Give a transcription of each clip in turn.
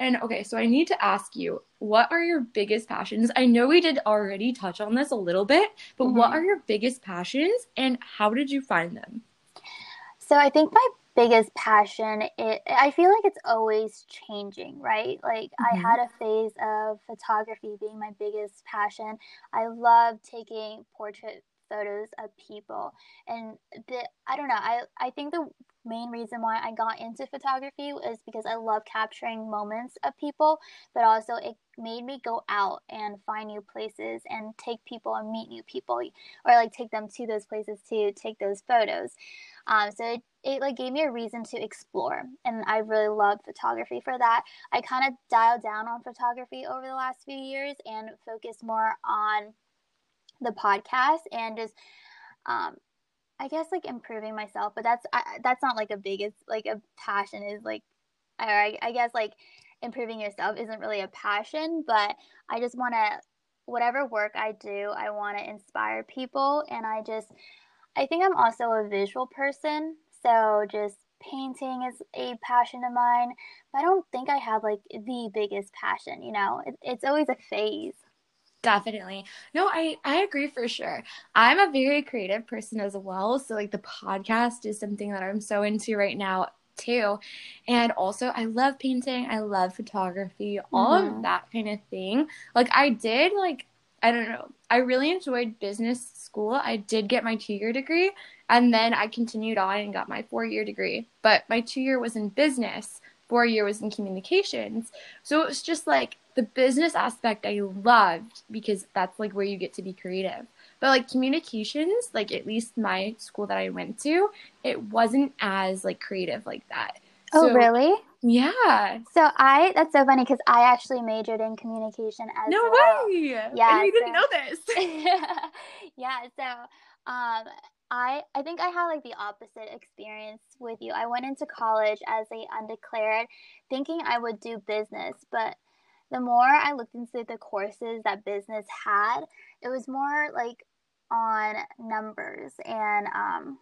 And okay, so I need to ask you, what are your biggest passions? I know we did already touch on this a little bit, but mm-hmm. what are your biggest passions and how did you find them? So I think my biggest passion it i feel like it's always changing right like mm-hmm. i had a phase of photography being my biggest passion i love taking portrait photos of people and the i don't know i i think the main reason why i got into photography is because i love capturing moments of people but also it made me go out and find new places and take people and meet new people or like take them to those places to take those photos. Um, so it, it like gave me a reason to explore and i really love photography for that. I kind of dialed down on photography over the last few years and focused more on the podcast and just um I guess like improving myself, but that's I, that's not like a biggest like a passion is like I I guess like improving yourself isn't really a passion, but I just want to whatever work I do, I want to inspire people and I just I think I'm also a visual person, so just painting is a passion of mine, but I don't think I have like the biggest passion, you know. It, it's always a phase. Definitely. No, I I agree for sure. I'm a very creative person as well, so like the podcast is something that I'm so into right now too. And also I love painting, I love photography, all mm-hmm. of that kind of thing. Like I did like I don't know. I really enjoyed business school. I did get my 2-year degree and then I continued on and got my 4-year degree. But my 2-year was in business, 4-year was in communications. So it was just like the business aspect I loved because that's like where you get to be creative. But like communications, like at least my school that I went to, it wasn't as like creative like that. Oh, so, really? Yeah. So I that's so funny because I actually majored in communication as no well. way. Yeah, and you didn't know this. yeah. So um, I I think I had like the opposite experience with you. I went into college as a undeclared, thinking I would do business, but the more I looked into the courses that business had, it was more like on numbers and um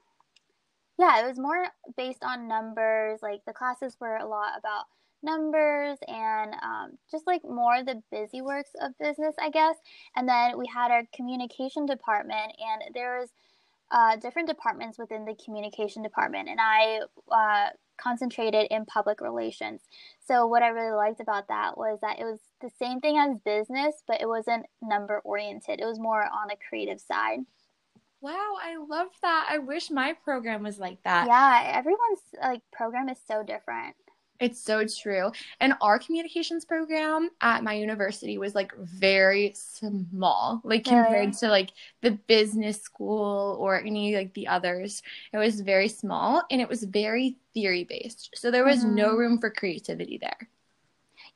yeah, it was more based on numbers. Like the classes were a lot about numbers and um, just like more the busy works of business, I guess. And then we had our communication department, and there was uh, different departments within the communication department, and I uh, concentrated in public relations. So what I really liked about that was that it was the same thing as business, but it wasn't number oriented. It was more on the creative side. Wow, I love that. I wish my program was like that. Yeah, everyone's like program is so different. It's so true. And our communications program at my university was like very small, like compared to like the business school or any like the others. It was very small and it was very theory based. So there was mm-hmm. no room for creativity there.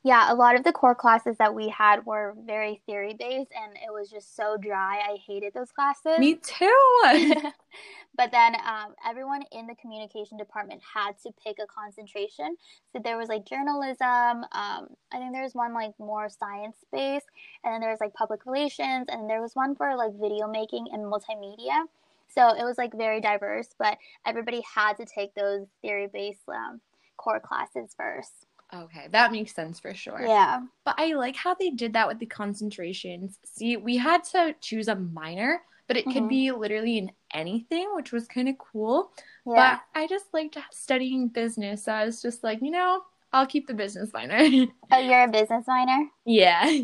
Yeah, a lot of the core classes that we had were very theory based and it was just so dry. I hated those classes. Me too. but then um, everyone in the communication department had to pick a concentration. So there was like journalism, um, I think there was one like more science based, and then there was like public relations, and there was one for like video making and multimedia. So it was like very diverse, but everybody had to take those theory based um, core classes first. Okay, that makes sense for sure. Yeah. But I like how they did that with the concentrations. See, we had to choose a minor, but it mm-hmm. could be literally in anything, which was kind of cool. Yeah. But I just liked studying business. So I was just like, you know, I'll keep the business minor. oh, you're a business minor? Yeah.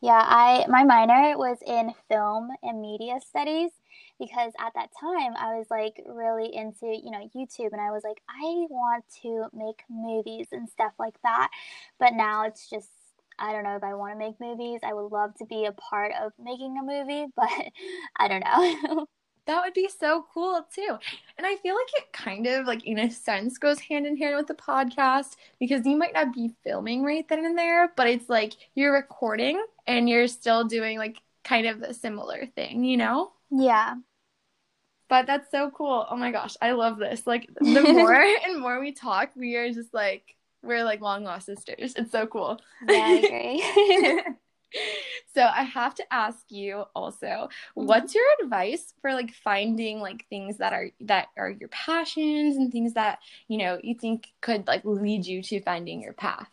Yeah, I my minor was in film and media studies because at that time I was like really into, you know, YouTube and I was like, I want to make movies and stuff like that. But now it's just I don't know if I want to make movies. I would love to be a part of making a movie, but I don't know. that would be so cool too. And I feel like it kind of like in a sense goes hand in hand with the podcast because you might not be filming right then and there, but it's like you're recording and you're still doing like kind of a similar thing, you know? Yeah. But that's so cool. Oh my gosh, I love this. Like the more and more we talk, we are just like we're like long lost sisters. It's so cool. Yeah, I agree. so I have to ask you also, mm-hmm. what's your advice for like finding like things that are that are your passions and things that, you know, you think could like lead you to finding your path?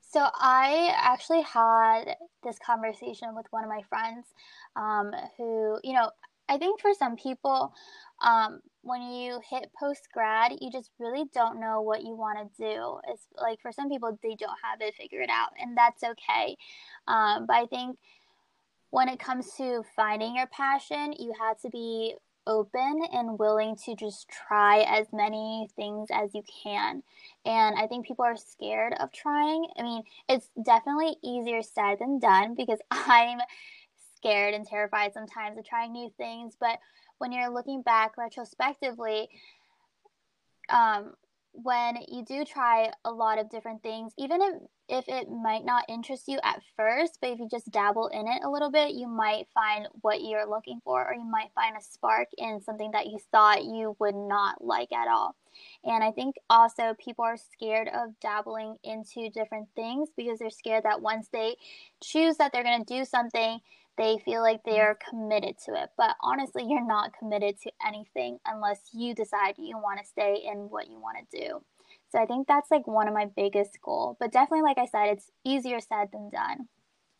So I actually had this conversation with one of my friends um, who, you know, I think for some people, um, when you hit post grad, you just really don't know what you want to do. It's like for some people, they don't have it figured out, and that's okay. Um, but I think when it comes to finding your passion, you have to be open and willing to just try as many things as you can. And I think people are scared of trying. I mean, it's definitely easier said than done because I'm scared and terrified sometimes of trying new things. But when you're looking back retrospectively, um, when you do try a lot of different things, even if, if it might not interest you at first, but if you just dabble in it a little bit, you might find what you're looking for, or you might find a spark in something that you thought you would not like at all. And I think also people are scared of dabbling into different things because they're scared that once they choose that they're going to do something, they feel like they mm. are committed to it. But honestly, you're not committed to anything unless you decide you want to stay in what you want to do. So I think that's like one of my biggest goals. But definitely, like I said, it's easier said than done.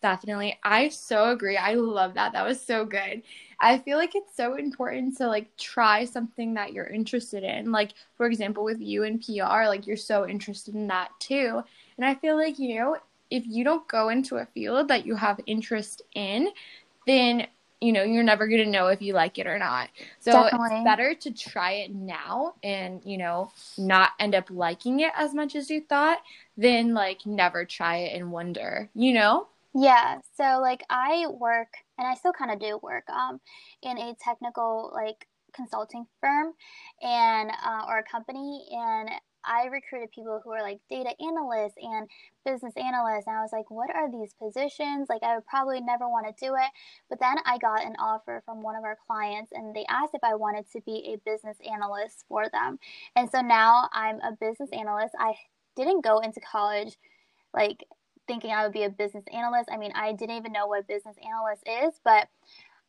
Definitely. I so agree. I love that. That was so good. I feel like it's so important to like try something that you're interested in. Like, for example, with you and PR, like you're so interested in that too. And I feel like, you know, if you don't go into a field that you have interest in, then you know you're never going to know if you like it or not. So Definitely. it's better to try it now and you know not end up liking it as much as you thought than like never try it and wonder, you know? Yeah. So like I work and I still kind of do work um in a technical like consulting firm and uh, or a company and I recruited people who are like data analysts and business analysts. And I was like, what are these positions? Like, I would probably never want to do it. But then I got an offer from one of our clients and they asked if I wanted to be a business analyst for them. And so now I'm a business analyst. I didn't go into college like thinking I would be a business analyst. I mean, I didn't even know what business analyst is, but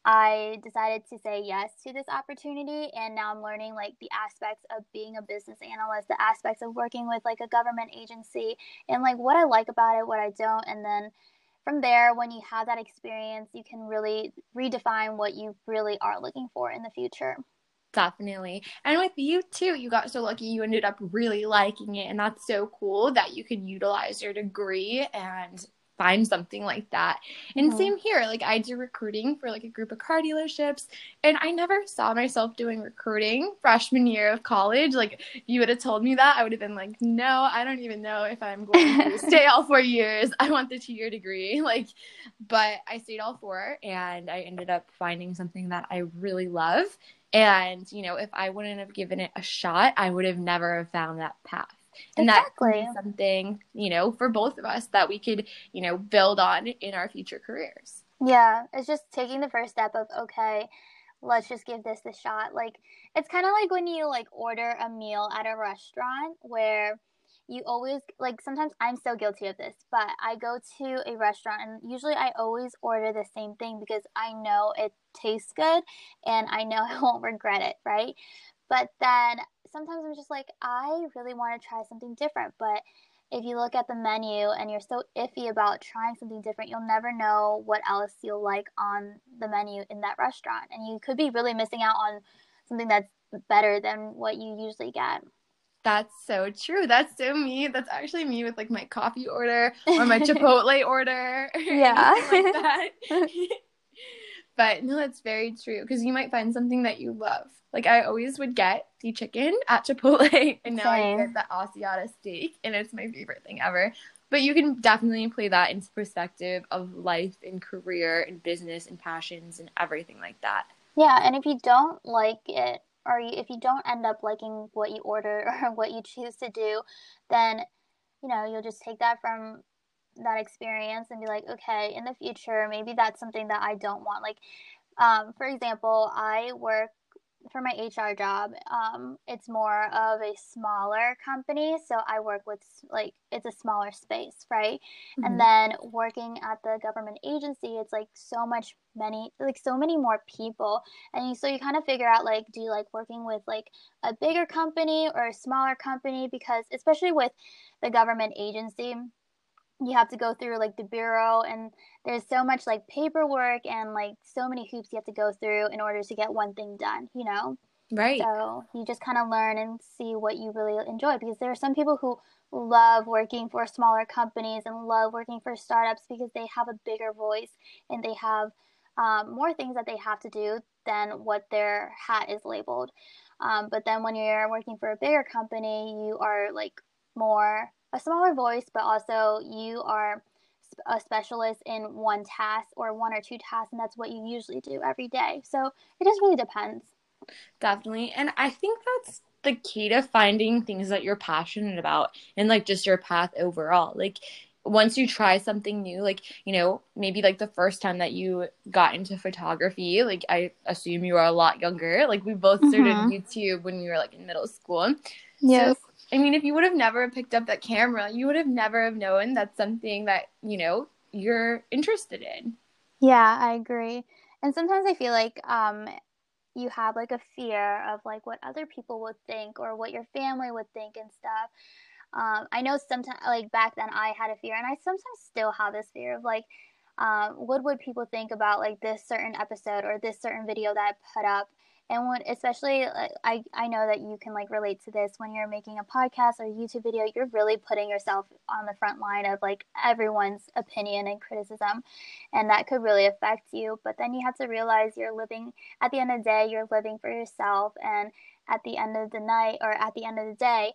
I decided to say yes to this opportunity and now I'm learning like the aspects of being a business analyst, the aspects of working with like a government agency and like what I like about it, what I don't and then from there when you have that experience, you can really redefine what you really are looking for in the future. Definitely. And with you too, you got so lucky you ended up really liking it and that's so cool that you could utilize your degree and find something like that. And mm-hmm. same here, like I do recruiting for like a group of car dealerships, and I never saw myself doing recruiting freshman year of college. Like if you would have told me that, I would have been like, no, I don't even know if I'm going to stay all four years. I want the two year degree. Like, but I stayed all four, and I ended up finding something that I really love. And you know, if I wouldn't have given it a shot, I would have never have found that path and exactly. that something you know for both of us that we could you know build on in our future careers yeah it's just taking the first step of okay let's just give this a shot like it's kind of like when you like order a meal at a restaurant where you always like sometimes I'm so guilty of this, but I go to a restaurant and usually I always order the same thing because I know it tastes good and I know I won't regret it, right? But then sometimes I'm just like, I really want to try something different. But if you look at the menu and you're so iffy about trying something different, you'll never know what else you'll like on the menu in that restaurant. And you could be really missing out on something that's better than what you usually get. That's so true. That's so me. That's actually me with like my coffee order or my Chipotle order. Yeah. but no, that's very true because you might find something that you love. Like I always would get the chicken at Chipotle, and now Same. I get the Asada steak, and it's my favorite thing ever. But you can definitely play that into perspective of life and career and business and passions and everything like that. Yeah, and if you don't like it, or if you don't end up liking what you order or what you choose to do, then you know you'll just take that from that experience and be like, okay, in the future, maybe that's something that I don't want. Like, um, for example, I work for my HR job, um, it's more of a smaller company. So I work with like it's a smaller space, right? Mm-hmm. And then working at the government agency, it's like so much many like so many more people, and you, so you kind of figure out like, do you like working with like a bigger company or a smaller company? Because especially with the government agency, you have to go through like the bureau and there's so much like paperwork and like so many hoops you have to go through in order to get one thing done you know? Right. So you just kind of learn and see what you really enjoy because there are some people who love working for smaller companies and love working for startups because they have a bigger voice and they have um, more things that they have to do than what their hat is labeled. Um, but then when you're working for a bigger company you are like more a smaller voice, but also you are a specialist in one task or one or two tasks, and that's what you usually do every day. So it just really depends. Definitely. And I think that's the key to finding things that you're passionate about and like just your path overall. Like, once you try something new, like, you know, maybe like the first time that you got into photography, like, I assume you were a lot younger. Like, we both started mm-hmm. YouTube when we were like in middle school. Yes. So I mean, if you would have never picked up that camera, you would have never have known that's something that, you know, you're interested in. Yeah, I agree. And sometimes I feel like um you have like a fear of like what other people would think or what your family would think and stuff. Um, I know sometimes like back then I had a fear and I sometimes still have this fear of like um, what would people think about like this certain episode or this certain video that I put up and when especially I, I know that you can like relate to this. When you're making a podcast or youtube video you're really putting yourself on the front line of like everyone's opinion and criticism and that could really affect you. But then you have to realize you're living at the end of the day you're living for yourself. And at the end of the night or at the end of the day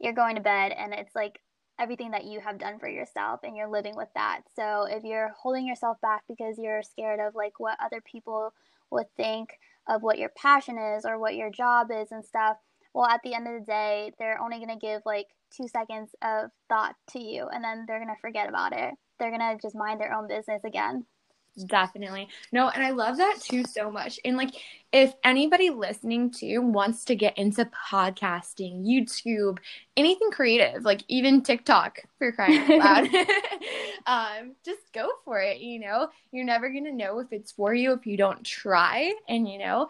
you're going to bed and it's like everything that you have done for yourself and you're living with that. So if you're holding yourself back because you're scared of like what other people would think of what your passion is or what your job is and stuff, well, at the end of the day, they're only going to give like two seconds of thought to you and then they're going to forget about it. They're going to just mind their own business again. Definitely. No, and I love that too so much. And like if anybody listening to wants to get into podcasting, YouTube, anything creative, like even TikTok for crying out loud, um, just go for it. You know, you're never gonna know if it's for you if you don't try. And you know,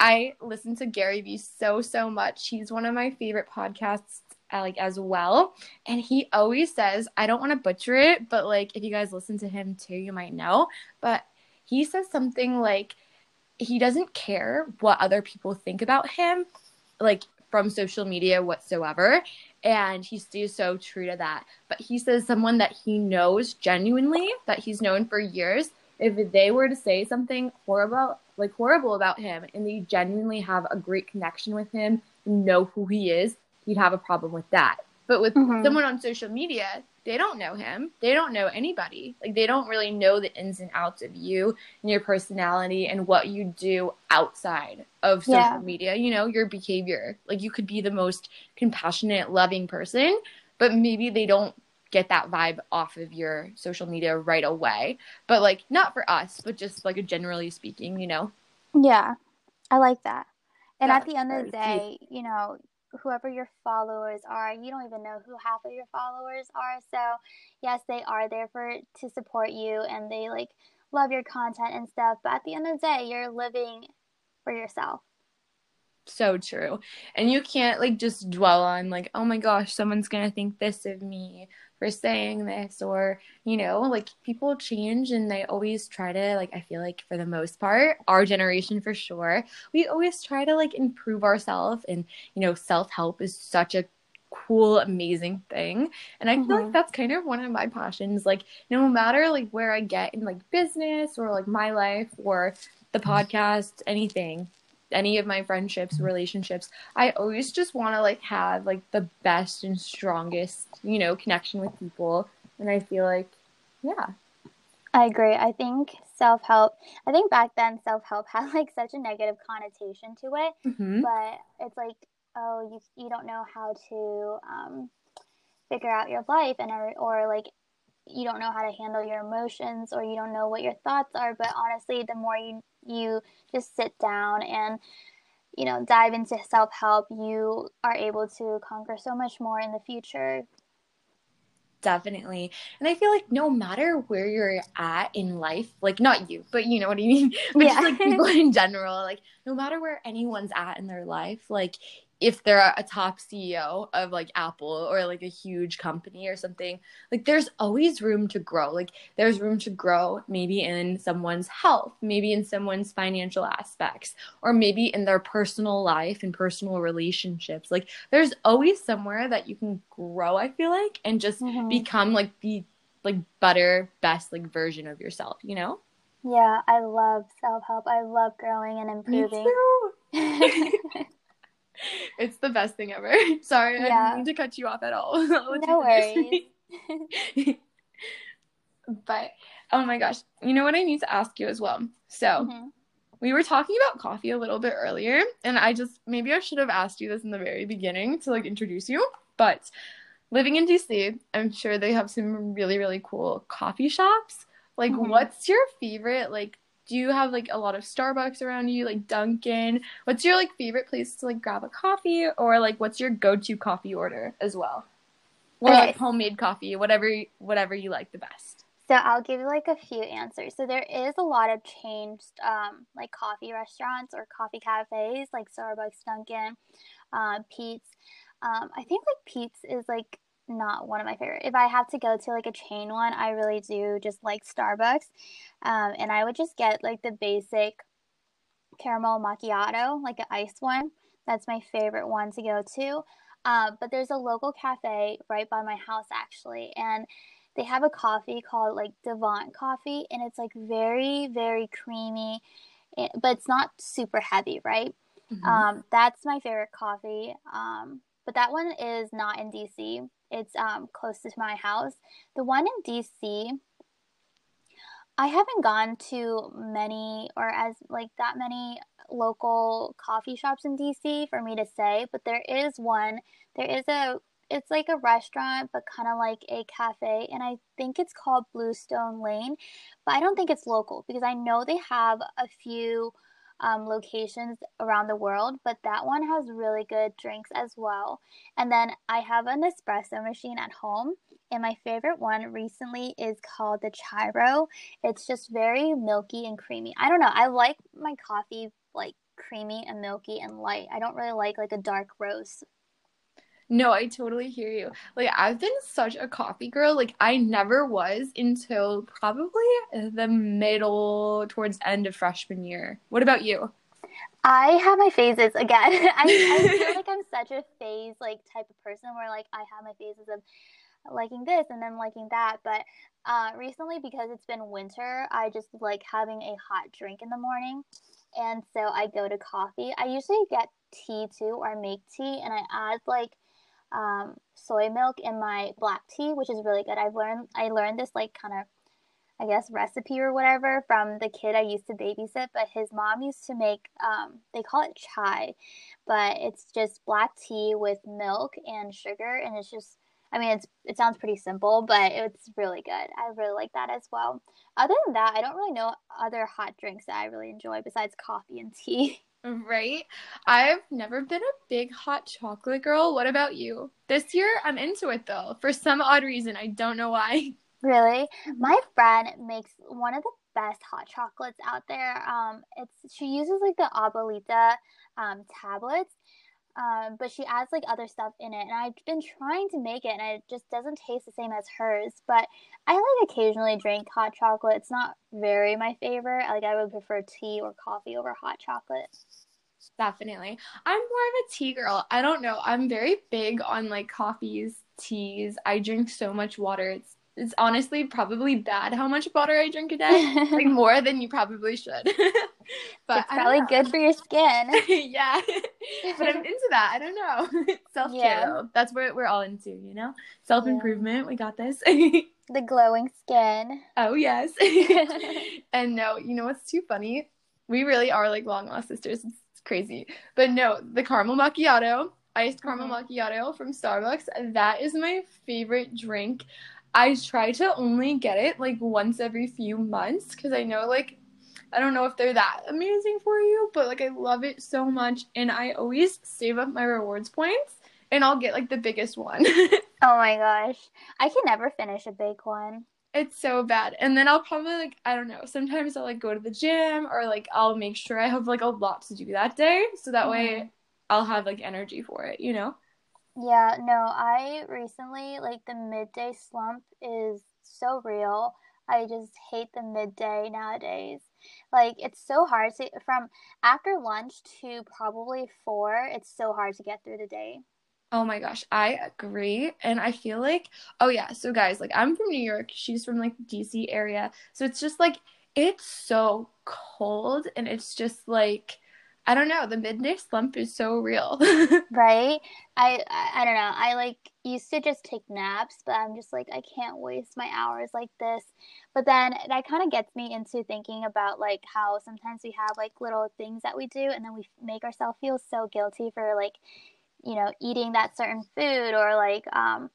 I listen to Gary Vee so so much. He's one of my favorite podcasts like as well. And he always says, I don't want to butcher it, but like if you guys listen to him too, you might know. But he says something like he doesn't care what other people think about him, like from social media whatsoever. And he stays so true to that. But he says someone that he knows genuinely, that he's known for years, if they were to say something horrible, like horrible about him, and they genuinely have a great connection with him, know who he is, you'd have a problem with that. But with mm-hmm. someone on social media, they don't know him. They don't know anybody. Like they don't really know the ins and outs of you and your personality and what you do outside of social yeah. media, you know, your behavior. Like you could be the most compassionate, loving person, but maybe they don't get that vibe off of your social media right away. But like not for us, but just like generally speaking, you know. Yeah. I like that. And That's at the end of the day, you know, whoever your followers are you don't even know who half of your followers are. So yes they are there for to support you and they like love your content and stuff. But at the end of the day you're living for yourself. So true. And you can't like just dwell on like oh my gosh someone's gonna think this of me for saying this or you know like people change and they always try to like i feel like for the most part our generation for sure we always try to like improve ourselves and you know self-help is such a cool amazing thing and i feel mm-hmm. like that's kind of one of my passions like no matter like where i get in like business or like my life or the podcast anything any of my friendships, relationships, I always just want to like have like the best and strongest, you know, connection with people. And I feel like, yeah. I agree. I think self help, I think back then self help had like such a negative connotation to it. Mm-hmm. But it's like, oh, you, you don't know how to um, figure out your life and or, or like you don't know how to handle your emotions or you don't know what your thoughts are but honestly the more you you just sit down and you know dive into self-help you are able to conquer so much more in the future. Definitely. And i feel like no matter where you're at in life like not you but you know what i mean? But yeah. just like people in general like no matter where anyone's at in their life like if they're a top CEO of like Apple or like a huge company or something, like there's always room to grow. Like there's room to grow maybe in someone's health, maybe in someone's financial aspects, or maybe in their personal life and personal relationships. Like there's always somewhere that you can grow, I feel like, and just mm-hmm. become like the like better, best like version of yourself, you know? Yeah, I love self help. I love growing and improving. it's the best thing ever. Sorry, yeah. I didn't mean to cut you off at all. no worries. but oh my gosh, you know what I need to ask you as well. So mm-hmm. we were talking about coffee a little bit earlier, and I just maybe I should have asked you this in the very beginning to like introduce you, but living in DC, I'm sure they have some really really cool coffee shops. Like, mm-hmm. what's your favorite like do you have like a lot of Starbucks around you, like Dunkin'? What's your like favorite place to like grab a coffee, or like what's your go-to coffee order as well? Or okay. like homemade coffee, whatever whatever you like the best. So I'll give you like a few answers. So there is a lot of changed um, like coffee restaurants or coffee cafes like Starbucks, Dunkin', uh, Peet's. Um, I think like Peet's is like not one of my favorite. If I have to go to like a chain one, I really do just like Starbucks. Um, and I would just get like the basic caramel macchiato, like an ice one. That's my favorite one to go to. Uh, but there's a local cafe right by my house actually, and they have a coffee called like Devant coffee, and it's like very, very creamy, eh, but it's not super heavy, right? Mm-hmm. Um, that's my favorite coffee. Um, but that one is not in DC. It's um, close to my house. The one in DC, I haven't gone to many or as like that many local coffee shops in DC for me to say, but there is one. There is a it's like a restaurant but kind of like a cafe and I think it's called Bluestone Lane, but I don't think it's local because I know they have a few um, locations around the world, but that one has really good drinks as well. And then I have an espresso machine at home, and my favorite one recently is called the Chiaro. It's just very milky and creamy. I don't know. I like my coffee like creamy and milky and light. I don't really like like a dark roast no, I totally hear you. Like I've been such a coffee girl. Like I never was until probably the middle towards end of freshman year. What about you? I have my phases again. I, I feel like I'm such a phase like type of person where like I have my phases of liking this and then liking that. But uh, recently, because it's been winter, I just like having a hot drink in the morning, and so I go to coffee. I usually get tea too, or make tea, and I add like um, soy milk in my black tea, which is really good. I've learned I learned this like kind of I guess recipe or whatever from the kid I used to babysit, but his mom used to make um, they call it chai, but it's just black tea with milk and sugar, and it's just I mean it's it sounds pretty simple, but it's really good. I really like that as well. Other than that, I don't really know other hot drinks that I really enjoy besides coffee and tea. Right? I've never been a big hot chocolate girl. What about you? This year, I'm into it though. For some odd reason, I don't know why. Really? My friend makes one of the best hot chocolates out there. Um, it's she uses like the Abuelita um, tablets, um, but she adds like other stuff in it. And I've been trying to make it, and it just doesn't taste the same as hers. But I like occasionally drink hot chocolate. It's not very my favorite. Like I would prefer tea or coffee over hot chocolate. Definitely. I'm more of a tea girl. I don't know. I'm very big on like coffees, teas. I drink so much water. It's it's honestly probably bad how much water I drink a day. like more than you probably should. but it's probably good for your skin. yeah. but I'm into that. I don't know. Self care yeah. That's what we're all into, you know? Self improvement. Yeah. We got this. the glowing skin. Oh yes. and no, you know what's too funny? We really are like long lost sisters. It's crazy. But no, the caramel macchiato, iced caramel mm-hmm. macchiato from Starbucks, that is my favorite drink. I try to only get it like once every few months because I know like I don't know if they're that amazing for you, but like I love it so much and I always save up my rewards points and I'll get like the biggest one. oh my gosh. I can never finish a big one. It's so bad. And then I'll probably like I don't know, sometimes I'll like go to the gym or like I'll make sure I have like a lot to do that day so that mm-hmm. way I'll have like energy for it, you know? Yeah, no, I recently like the midday slump is so real. I just hate the midday nowadays. Like it's so hard to from after lunch to probably 4, it's so hard to get through the day. Oh my gosh, I agree. And I feel like, oh yeah, so guys, like I'm from New York, she's from like DC area. So it's just like it's so cold and it's just like I don't know, the midday slump is so real. right? I, I I don't know. I like used to just take naps, but I'm just like I can't waste my hours like this. But then that kind of gets me into thinking about like how sometimes we have like little things that we do and then we make ourselves feel so guilty for like you know, eating that certain food or like um,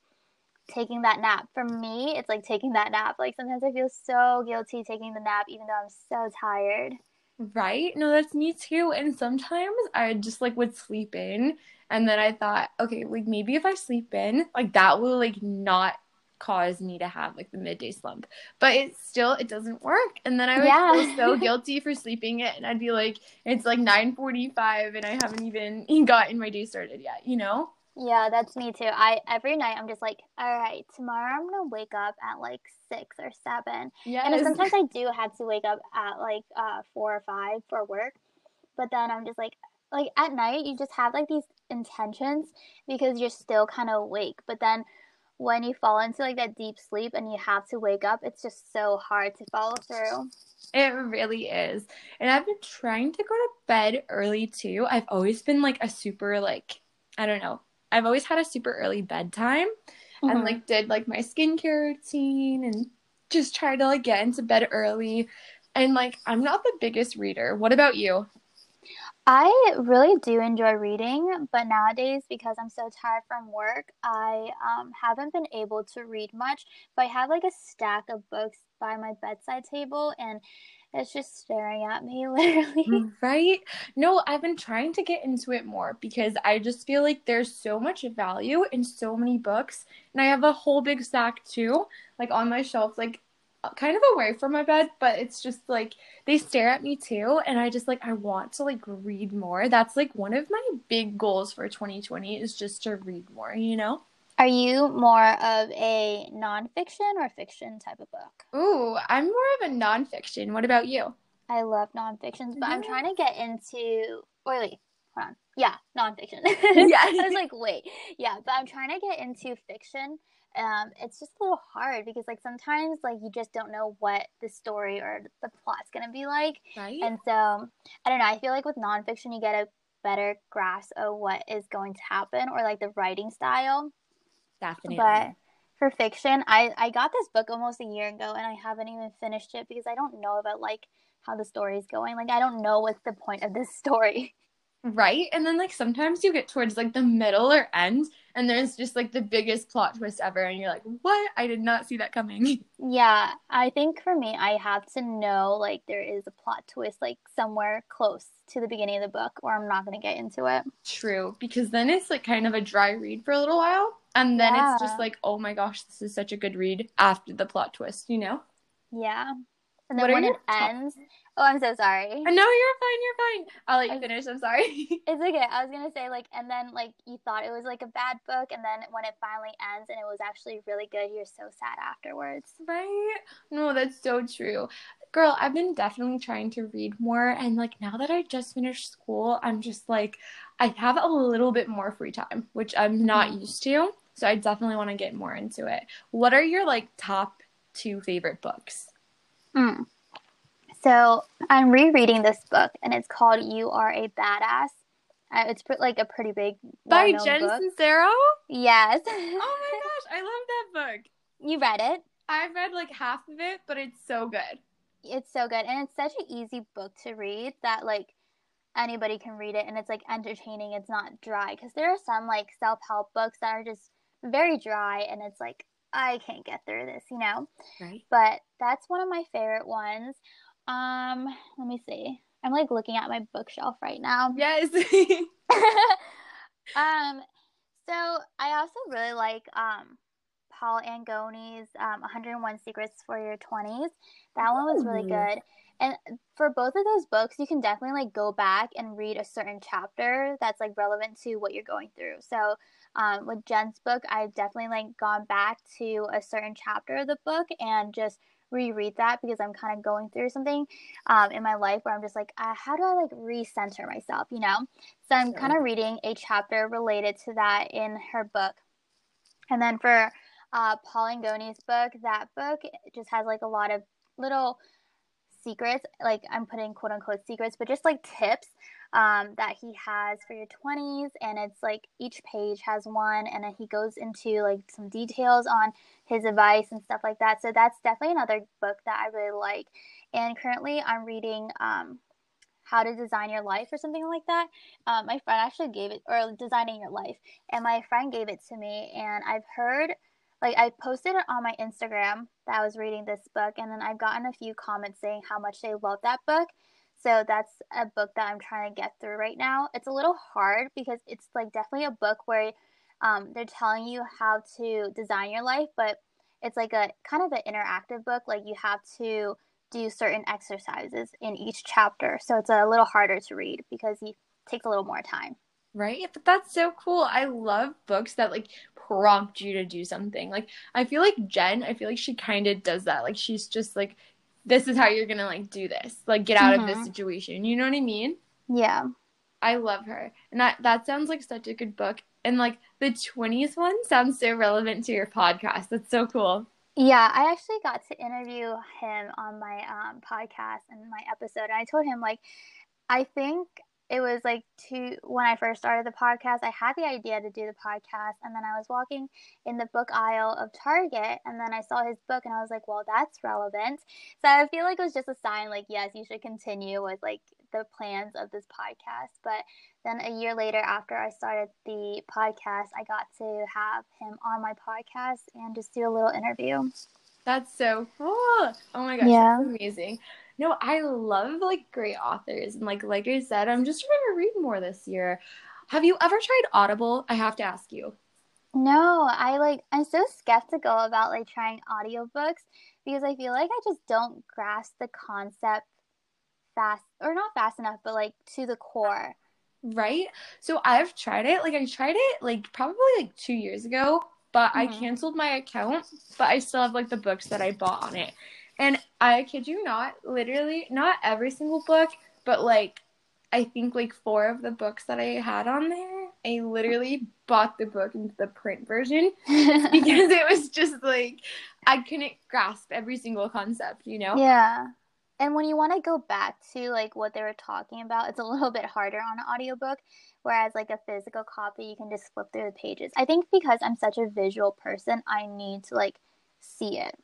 taking that nap. For me, it's like taking that nap. Like sometimes I feel so guilty taking the nap, even though I'm so tired. Right? No, that's me too. And sometimes I just like would sleep in and then I thought, okay, like maybe if I sleep in, like that will like not cause me to have like the midday slump. But it still it doesn't work. And then I would yeah. feel so guilty for sleeping it and I'd be like, it's like nine forty five and I haven't even gotten my day started yet, you know? Yeah, that's me too. I every night I'm just like, all right, tomorrow I'm gonna wake up at like six or seven. Yeah. And sometimes I do have to wake up at like uh four or five for work. But then I'm just like like at night you just have like these intentions because you're still kind of awake. But then when you fall into like that deep sleep and you have to wake up, it's just so hard to follow through. It really is. And I've been trying to go to bed early too. I've always been like a super like I don't know. I've always had a super early bedtime mm-hmm. and like did like my skincare routine and just try to like get into bed early. And like I'm not the biggest reader. What about you? I really do enjoy reading, but nowadays, because I'm so tired from work, I um, haven't been able to read much. But I have like a stack of books by my bedside table, and it's just staring at me, literally. Right? No, I've been trying to get into it more because I just feel like there's so much value in so many books. And I have a whole big stack too, like on my shelf. Like uh, kind of away from my bed, but it's just like they stare at me too. And I just like, I want to like read more. That's like one of my big goals for 2020 is just to read more, you know? Are you more of a nonfiction or fiction type of book? Ooh, I'm more of a nonfiction. What about you? I love nonfiction, but I'm trying to get into. Wait, wait, hold on. Yeah, nonfiction. yeah. I was like, wait, yeah, but I'm trying to get into fiction um, it's just a little hard because like sometimes like you just don't know what the story or the plot's gonna be like. Right. And so I don't know. I feel like with nonfiction you get a better grasp of what is going to happen or like the writing style. But for fiction, I I got this book almost a year ago and I haven't even finished it because I don't know about like how the story is going. Like I don't know what's the point of this story. Right? And then like sometimes you get towards like the middle or end and there's just like the biggest plot twist ever and you're like, "What? I did not see that coming." Yeah, I think for me I have to know like there is a plot twist like somewhere close to the beginning of the book or I'm not going to get into it. True, because then it's like kind of a dry read for a little while and then yeah. it's just like, "Oh my gosh, this is such a good read" after the plot twist, you know? Yeah. And then what when it top- ends, Oh, I'm so sorry. No, you're fine. You're fine. I'll let you finish. I'm sorry. it's okay. I was gonna say like, and then like you thought it was like a bad book, and then when it finally ends and it was actually really good, you're so sad afterwards. Right? No, that's so true. Girl, I've been definitely trying to read more, and like now that I just finished school, I'm just like, I have a little bit more free time, which I'm not mm-hmm. used to. So I definitely want to get more into it. What are your like top two favorite books? Hmm. So I'm rereading this book, and it's called "You Are a Badass." Uh, it's pr- like a pretty big by Jen book. Sincero. Yes. oh my gosh, I love that book. You read it? I've read like half of it, but it's so good. It's so good, and it's such an easy book to read that like anybody can read it, and it's like entertaining. It's not dry because there are some like self help books that are just very dry, and it's like I can't get through this, you know. Right. But that's one of my favorite ones. Um, let me see. I'm like looking at my bookshelf right now. Yes. um, so I also really like um Paul Angone's um, 101 Secrets for Your 20s. That one was really good. And for both of those books, you can definitely like go back and read a certain chapter that's like relevant to what you're going through. So um, with Jen's book, I've definitely like gone back to a certain chapter of the book and just reread that because I'm kind of going through something um, in my life where I'm just like, uh, how do I like recenter myself, you know? So I'm kind of reading a chapter related to that in her book. And then for uh, Paul Angone's book, that book just has like a lot of little secrets, like I'm putting quote unquote secrets, but just like tips um, that he has for your 20s. And it's like each page has one, and then he goes into like some details on his advice and stuff like that. So that's definitely another book that I really like. And currently I'm reading um, How to Design Your Life or something like that. Um, my friend actually gave it, or Designing Your Life, and my friend gave it to me. And I've heard like I posted it on my Instagram that I was reading this book, and then I've gotten a few comments saying how much they love that book. So that's a book that I'm trying to get through right now. It's a little hard because it's like definitely a book where um, they're telling you how to design your life, but it's like a kind of an interactive book. Like you have to do certain exercises in each chapter, so it's a little harder to read because it takes a little more time. Right? But that's so cool. I love books that like prompt you to do something. Like I feel like Jen, I feel like she kind of does that. Like she's just like this is how you're going to like do this. Like get out mm-hmm. of this mm-hmm. situation. You know what I mean? Yeah. I love her. And that that sounds like such a good book. And like the 20s one sounds so relevant to your podcast. That's so cool. Yeah, I actually got to interview him on my um, podcast and my episode. And I told him like I think it was like two when I first started the podcast, I had the idea to do the podcast and then I was walking in the book aisle of Target and then I saw his book and I was like, well, that's relevant. So I feel like it was just a sign like, yes, you should continue with like the plans of this podcast. But then a year later after I started the podcast, I got to have him on my podcast and just do a little interview. That's so cool. Oh my gosh, yeah. that's amazing. No, I love like great authors and like like I said, I'm just trying to read more this year. Have you ever tried Audible? I have to ask you. No, I like I'm so skeptical about like trying audiobooks because I feel like I just don't grasp the concept fast or not fast enough, but like to the core. Right? So I've tried it. Like I tried it like probably like 2 years ago, but mm-hmm. I canceled my account, but I still have like the books that I bought on it. And I kid you not, literally, not every single book, but like, I think like four of the books that I had on there, I literally bought the book into the print version because it was just like, I couldn't grasp every single concept, you know? Yeah. And when you want to go back to like what they were talking about, it's a little bit harder on an audiobook. Whereas like a physical copy, you can just flip through the pages. I think because I'm such a visual person, I need to like see it.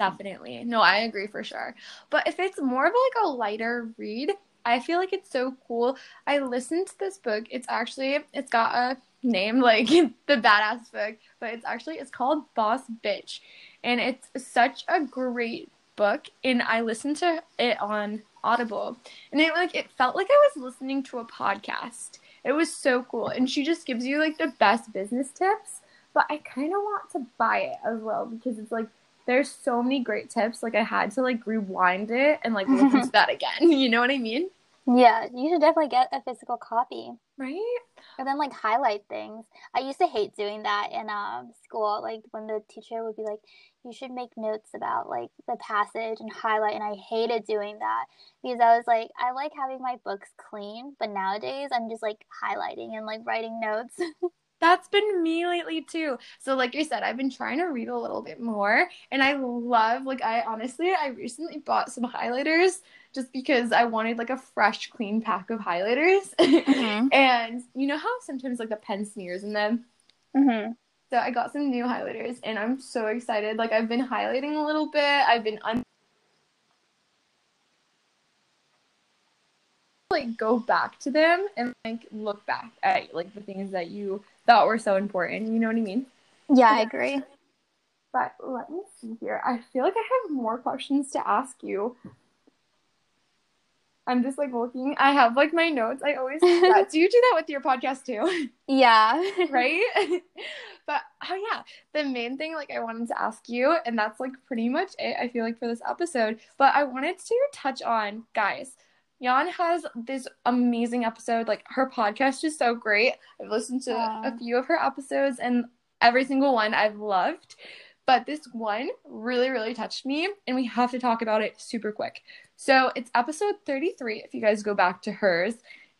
Definitely. No, I agree for sure. But if it's more of like a lighter read, I feel like it's so cool. I listened to this book. It's actually it's got a name like the badass book, but it's actually it's called Boss Bitch. And it's such a great book and I listened to it on Audible. And it like it felt like I was listening to a podcast. It was so cool. And she just gives you like the best business tips. But I kind of want to buy it as well because it's like there's so many great tips. Like I had to like rewind it and like listen to that again. You know what I mean? Yeah, you should definitely get a physical copy. Right? And then like highlight things. I used to hate doing that in um, school. Like when the teacher would be like, you should make notes about like the passage and highlight. And I hated doing that because I was like, I like having my books clean. But nowadays I'm just like highlighting and like writing notes. That's been me lately too. So like I said, I've been trying to read a little bit more and I love like I honestly I recently bought some highlighters just because I wanted like a fresh clean pack of highlighters. Mm-hmm. and you know how sometimes like the pen smears in them? Mm-hmm. So I got some new highlighters and I'm so excited. Like I've been highlighting a little bit. I've been un- like go back to them and like look back at like the things that you thought were so important. You know what I mean? Yeah, I agree. But let me see here. I feel like I have more questions to ask you. I'm just like looking. I have like my notes. I always do, do you do that with your podcast too? Yeah. right? but oh yeah, the main thing like I wanted to ask you, and that's like pretty much it, I feel like for this episode. But I wanted to touch on, guys. Yuan has this amazing episode. Like her podcast is so great. I've listened to a few of her episodes and every single one I've loved. But this one really, really touched me, and we have to talk about it super quick. So it's episode 33, if you guys go back to hers,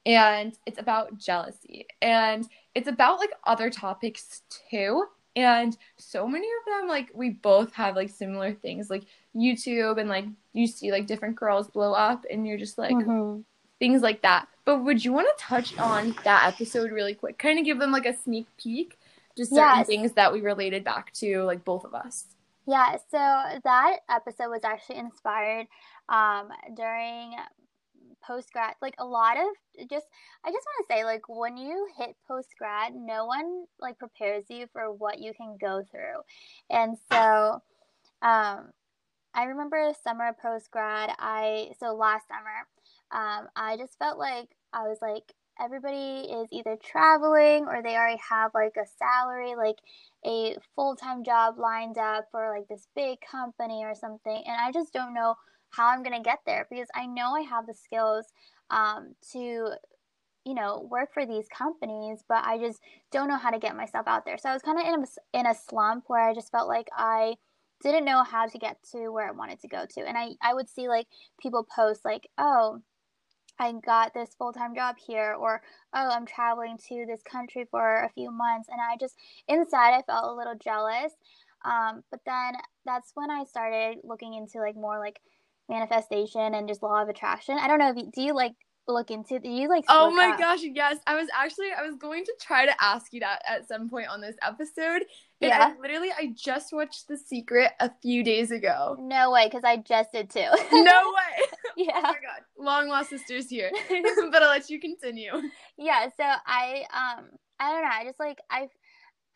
and it's about jealousy. And it's about like other topics too. And so many of them, like, we both have like similar things, like YouTube, and like you see like different girls blow up, and you're just like, mm-hmm. things like that. But would you want to touch on that episode really quick? Kind of give them like a sneak peek, just certain yes. things that we related back to, like both of us. Yeah, so that episode was actually inspired um, during post grad. Like a lot of just, I just want to say, like when you hit post grad, no one like prepares you for what you can go through, and so, um, I remember summer post grad. I so last summer, um, I just felt like I was like everybody is either traveling or they already have like a salary, like a full time job lined up for like this big company or something. And I just don't know how I'm going to get there because I know I have the skills um, to, you know, work for these companies, but I just don't know how to get myself out there. So I was kind of in a, in a slump where I just felt like I didn't know how to get to where I wanted to go to. And I, I would see like people post like, oh, I got this full time job here, or oh, I'm traveling to this country for a few months. And I just, inside, I felt a little jealous. Um, but then that's when I started looking into like more like manifestation and just law of attraction. I don't know if you, do you like look into do you like oh my up? gosh yes. I was actually i was going to try to ask you that at some point on this episode and yeah. I literally i just watched the secret a few days ago. No way because i just did too. No way. Yeah. Oh my god. Long lost sisters here but i'll let you continue. Yeah so i um i don't know i just like i've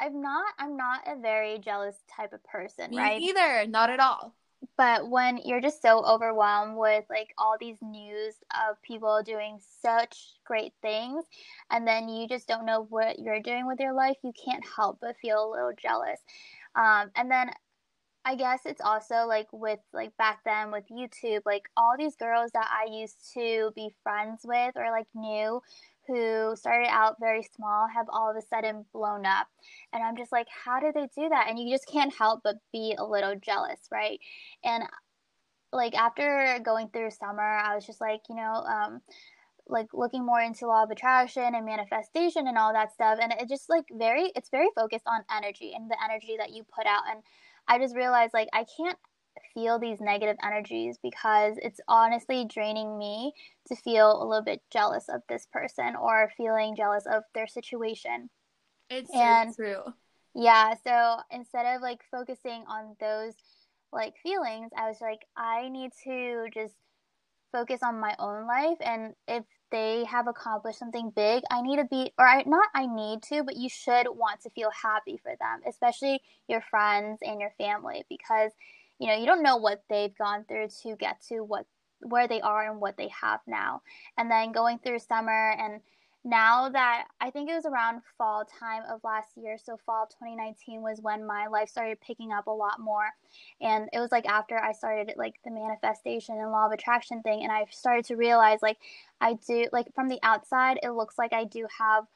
i'm not i'm not a very jealous type of person Me right? either not at all but when you're just so overwhelmed with like all these news of people doing such great things and then you just don't know what you're doing with your life you can't help but feel a little jealous. Um, and then i guess it's also like with like back then with youtube like all these girls that i used to be friends with or like knew who started out very small have all of a sudden blown up. And I'm just like, how did they do that? And you just can't help but be a little jealous, right? And like after going through summer, I was just like, you know, um, like looking more into law of attraction and manifestation and all that stuff. And it just like very, it's very focused on energy and the energy that you put out. And I just realized like I can't feel these negative energies because it's honestly draining me to feel a little bit jealous of this person or feeling jealous of their situation. It's and, so true. Yeah, so instead of like focusing on those like feelings, I was like I need to just focus on my own life and if they have accomplished something big, I need to be, or I, not I need to, but you should want to feel happy for them, especially your friends and your family, because you know you don't know what they've gone through to get to what where they are and what they have now and then going through summer and now that I think it was around fall time of last year, so fall 2019 was when my life started picking up a lot more. And it was like after I started like the manifestation and law of attraction thing, and I started to realize like I do, like from the outside, it looks like I do have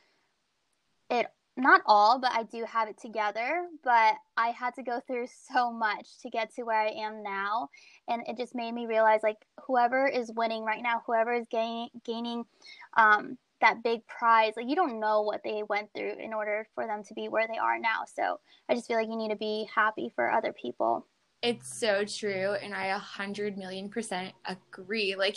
it not all, but I do have it together. But I had to go through so much to get to where I am now. And it just made me realize like whoever is winning right now, whoever is gaining, gaining um, that big prize, like you don't know what they went through in order for them to be where they are now. So I just feel like you need to be happy for other people. It's so true. And I a hundred million percent agree. Like,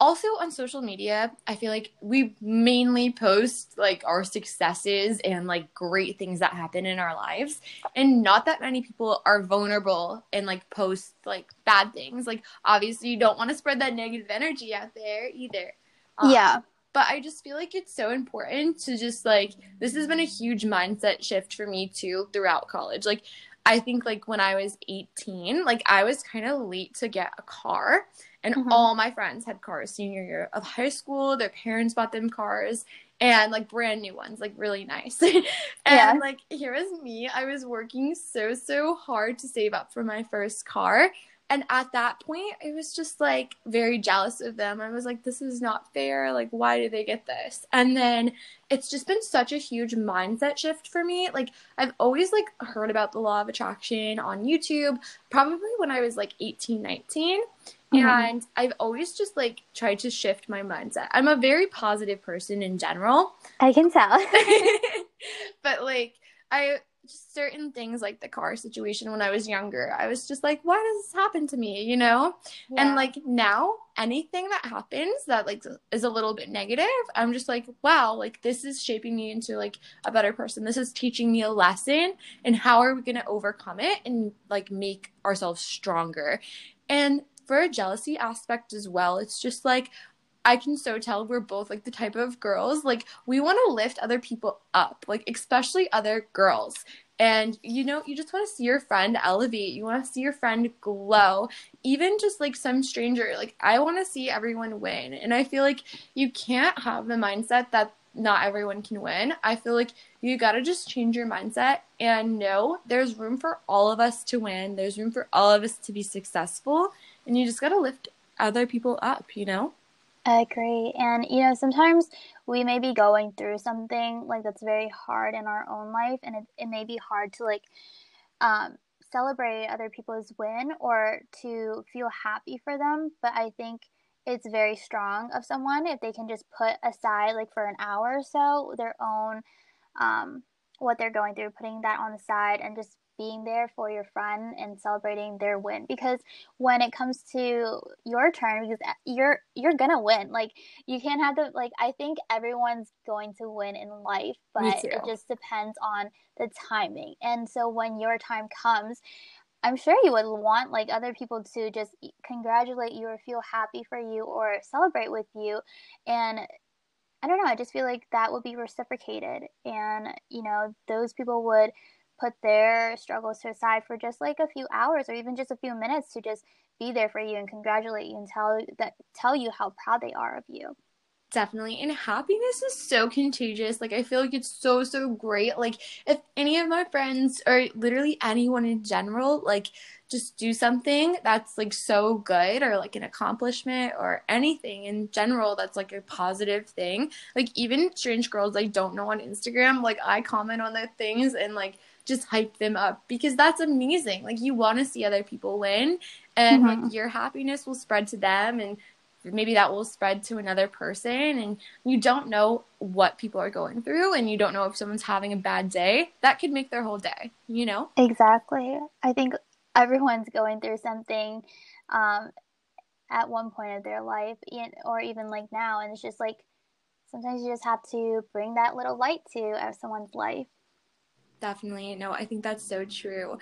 also on social media, I feel like we mainly post like our successes and like great things that happen in our lives. And not that many people are vulnerable and like post like bad things. Like, obviously, you don't want to spread that negative energy out there either. Um, yeah but I just feel like it's so important to just like this has been a huge mindset shift for me too throughout college. Like I think like when I was 18, like I was kind of late to get a car and mm-hmm. all my friends had cars senior year of high school. Their parents bought them cars and like brand new ones, like really nice. and yeah. like here was me. I was working so so hard to save up for my first car. And at that point, I was just like very jealous of them. I was like, this is not fair. Like, why do they get this? And then it's just been such a huge mindset shift for me. Like, I've always like heard about the law of attraction on YouTube, probably when I was like 18, 19. Mm-hmm. And I've always just like tried to shift my mindset. I'm a very positive person in general. I can tell. but like, I certain things like the car situation when I was younger, I was just like, why does this happen to me? You know? Yeah. And like now, anything that happens that like is a little bit negative, I'm just like, wow, like this is shaping me into like a better person. This is teaching me a lesson and how are we going to overcome it and like make ourselves stronger. And for a jealousy aspect as well, it's just like I can so tell we're both like the type of girls like we want to lift other people up, like especially other girls. And you know, you just want to see your friend elevate. You want to see your friend glow. Even just like some stranger, like I want to see everyone win. And I feel like you can't have the mindset that not everyone can win. I feel like you got to just change your mindset and know there's room for all of us to win. There's room for all of us to be successful. And you just got to lift other people up, you know? I agree. And, you know, sometimes we may be going through something like that's very hard in our own life, and it, it may be hard to like um, celebrate other people's win or to feel happy for them. But I think it's very strong of someone if they can just put aside, like for an hour or so, their own, um, what they're going through, putting that on the side and just being there for your friend and celebrating their win. Because when it comes to your turn because uh, you're you're gonna win. Like you can't have the like i think everyone's going to win in life but it just depends on the timing. And so when your time comes I'm sure you would want like other people to just congratulate you or feel happy for you or celebrate with you. And I don't know, I just feel like that would be reciprocated. And you know, those people would put their struggles to aside for just like a few hours or even just a few minutes to just be there for you and congratulate you and tell that tell you how proud they are of you. Definitely. And happiness is so contagious. Like I feel like it's so so great. Like if any of my friends or literally anyone in general like just do something that's like so good or like an accomplishment or anything in general that's like a positive thing. Like even strange girls I don't know on Instagram, like I comment on their things and like just hype them up because that's amazing. Like you want to see other people win and mm-hmm. like your happiness will spread to them and maybe that will spread to another person and you don't know what people are going through and you don't know if someone's having a bad day that could make their whole day you know exactly i think everyone's going through something um, at one point of their life or even like now and it's just like sometimes you just have to bring that little light to someone's life Definitely. No, I think that's so true.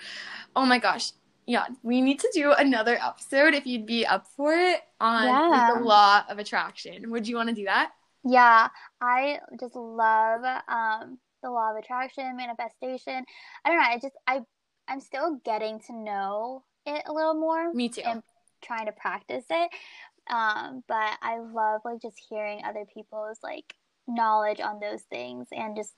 Oh my gosh. Yeah, we need to do another episode if you'd be up for it on yeah. like, the law of attraction. Would you want to do that? Yeah, I just love um, the law of attraction, manifestation. I don't know. I just I I'm still getting to know it a little more. Me too. And trying to practice it. Um, but I love like just hearing other people's like knowledge on those things and just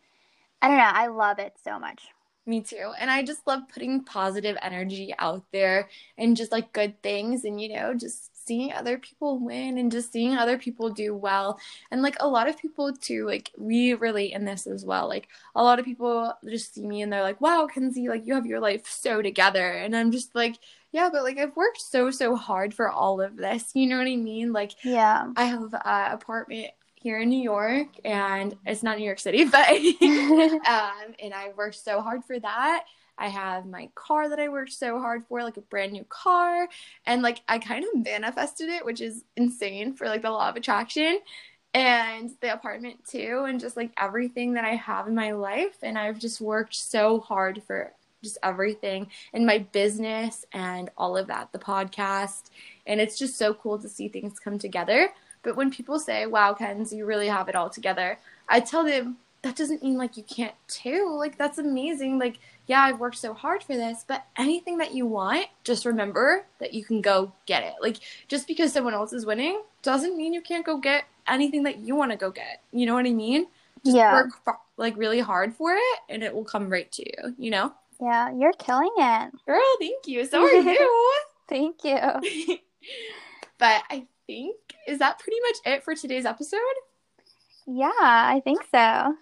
I don't know. I love it so much. Me too. And I just love putting positive energy out there and just like good things and, you know, just seeing other people win and just seeing other people do well. And like a lot of people too, like we relate in this as well. Like a lot of people just see me and they're like, wow, Kenzie, like you have your life so together. And I'm just like, yeah, but like I've worked so, so hard for all of this. You know what I mean? Like, yeah, I have an apartment here in New York, and it's not New York City, but um, and I worked so hard for that. I have my car that I worked so hard for, like a brand new car, and like I kind of manifested it, which is insane for like the law of attraction, and the apartment too, and just like everything that I have in my life, and I've just worked so hard for just everything in my business and all of that, the podcast, and it's just so cool to see things come together. But when people say, wow, Kens, you really have it all together, I tell them, that doesn't mean like you can't too. Like, that's amazing. Like, yeah, I've worked so hard for this, but anything that you want, just remember that you can go get it. Like, just because someone else is winning doesn't mean you can't go get anything that you want to go get. You know what I mean? Just yeah. work like really hard for it and it will come right to you, you know? Yeah, you're killing it. Girl, thank you. So are you. thank you. but I think is that pretty much it for today's episode? Yeah, I think so.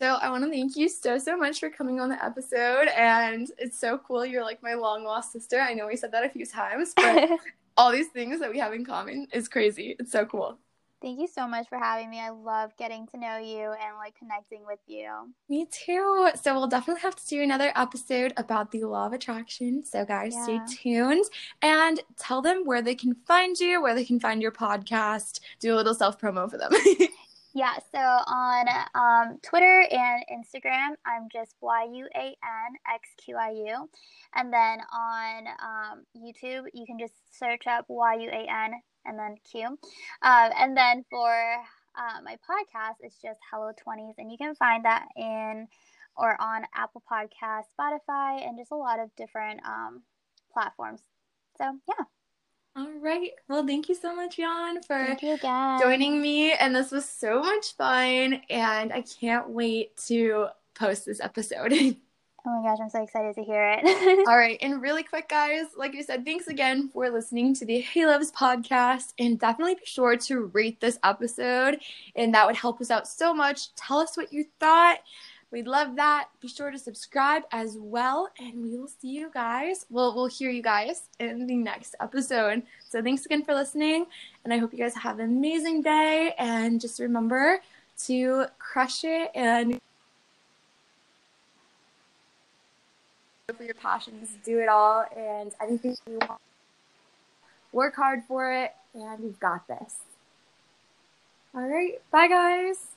So I want to thank you so so much for coming on the episode, and it's so cool. You're like my long lost sister. I know we said that a few times, but all these things that we have in common is crazy. It's so cool. Thank you so much for having me. I love getting to know you and like connecting with you. Me too. So we'll definitely have to do another episode about the law of attraction. So guys, yeah. stay tuned and tell them where they can find you, where they can find your podcast. Do a little self promo for them. Yeah, so on um, Twitter and Instagram, I'm just Y U A N X Q I U. And then on um, YouTube, you can just search up Y U A N and then Q. Um, and then for uh, my podcast, it's just Hello 20s. And you can find that in or on Apple Podcast, Spotify, and just a lot of different um, platforms. So, yeah. All right. Well, thank you so much, Yuan, for joining me. And this was so much fun. And I can't wait to post this episode. Oh my gosh, I'm so excited to hear it. All right. And really quick, guys, like I said, thanks again for listening to the Hey Loves podcast. And definitely be sure to rate this episode. And that would help us out so much. Tell us what you thought. We'd love that. Be sure to subscribe as well, and we will see you guys. Well, we'll hear you guys in the next episode. So thanks again for listening, and I hope you guys have an amazing day. And just remember to crush it and for your passions, do it all, and anything you want. Work hard for it, and you've got this. All right, bye guys.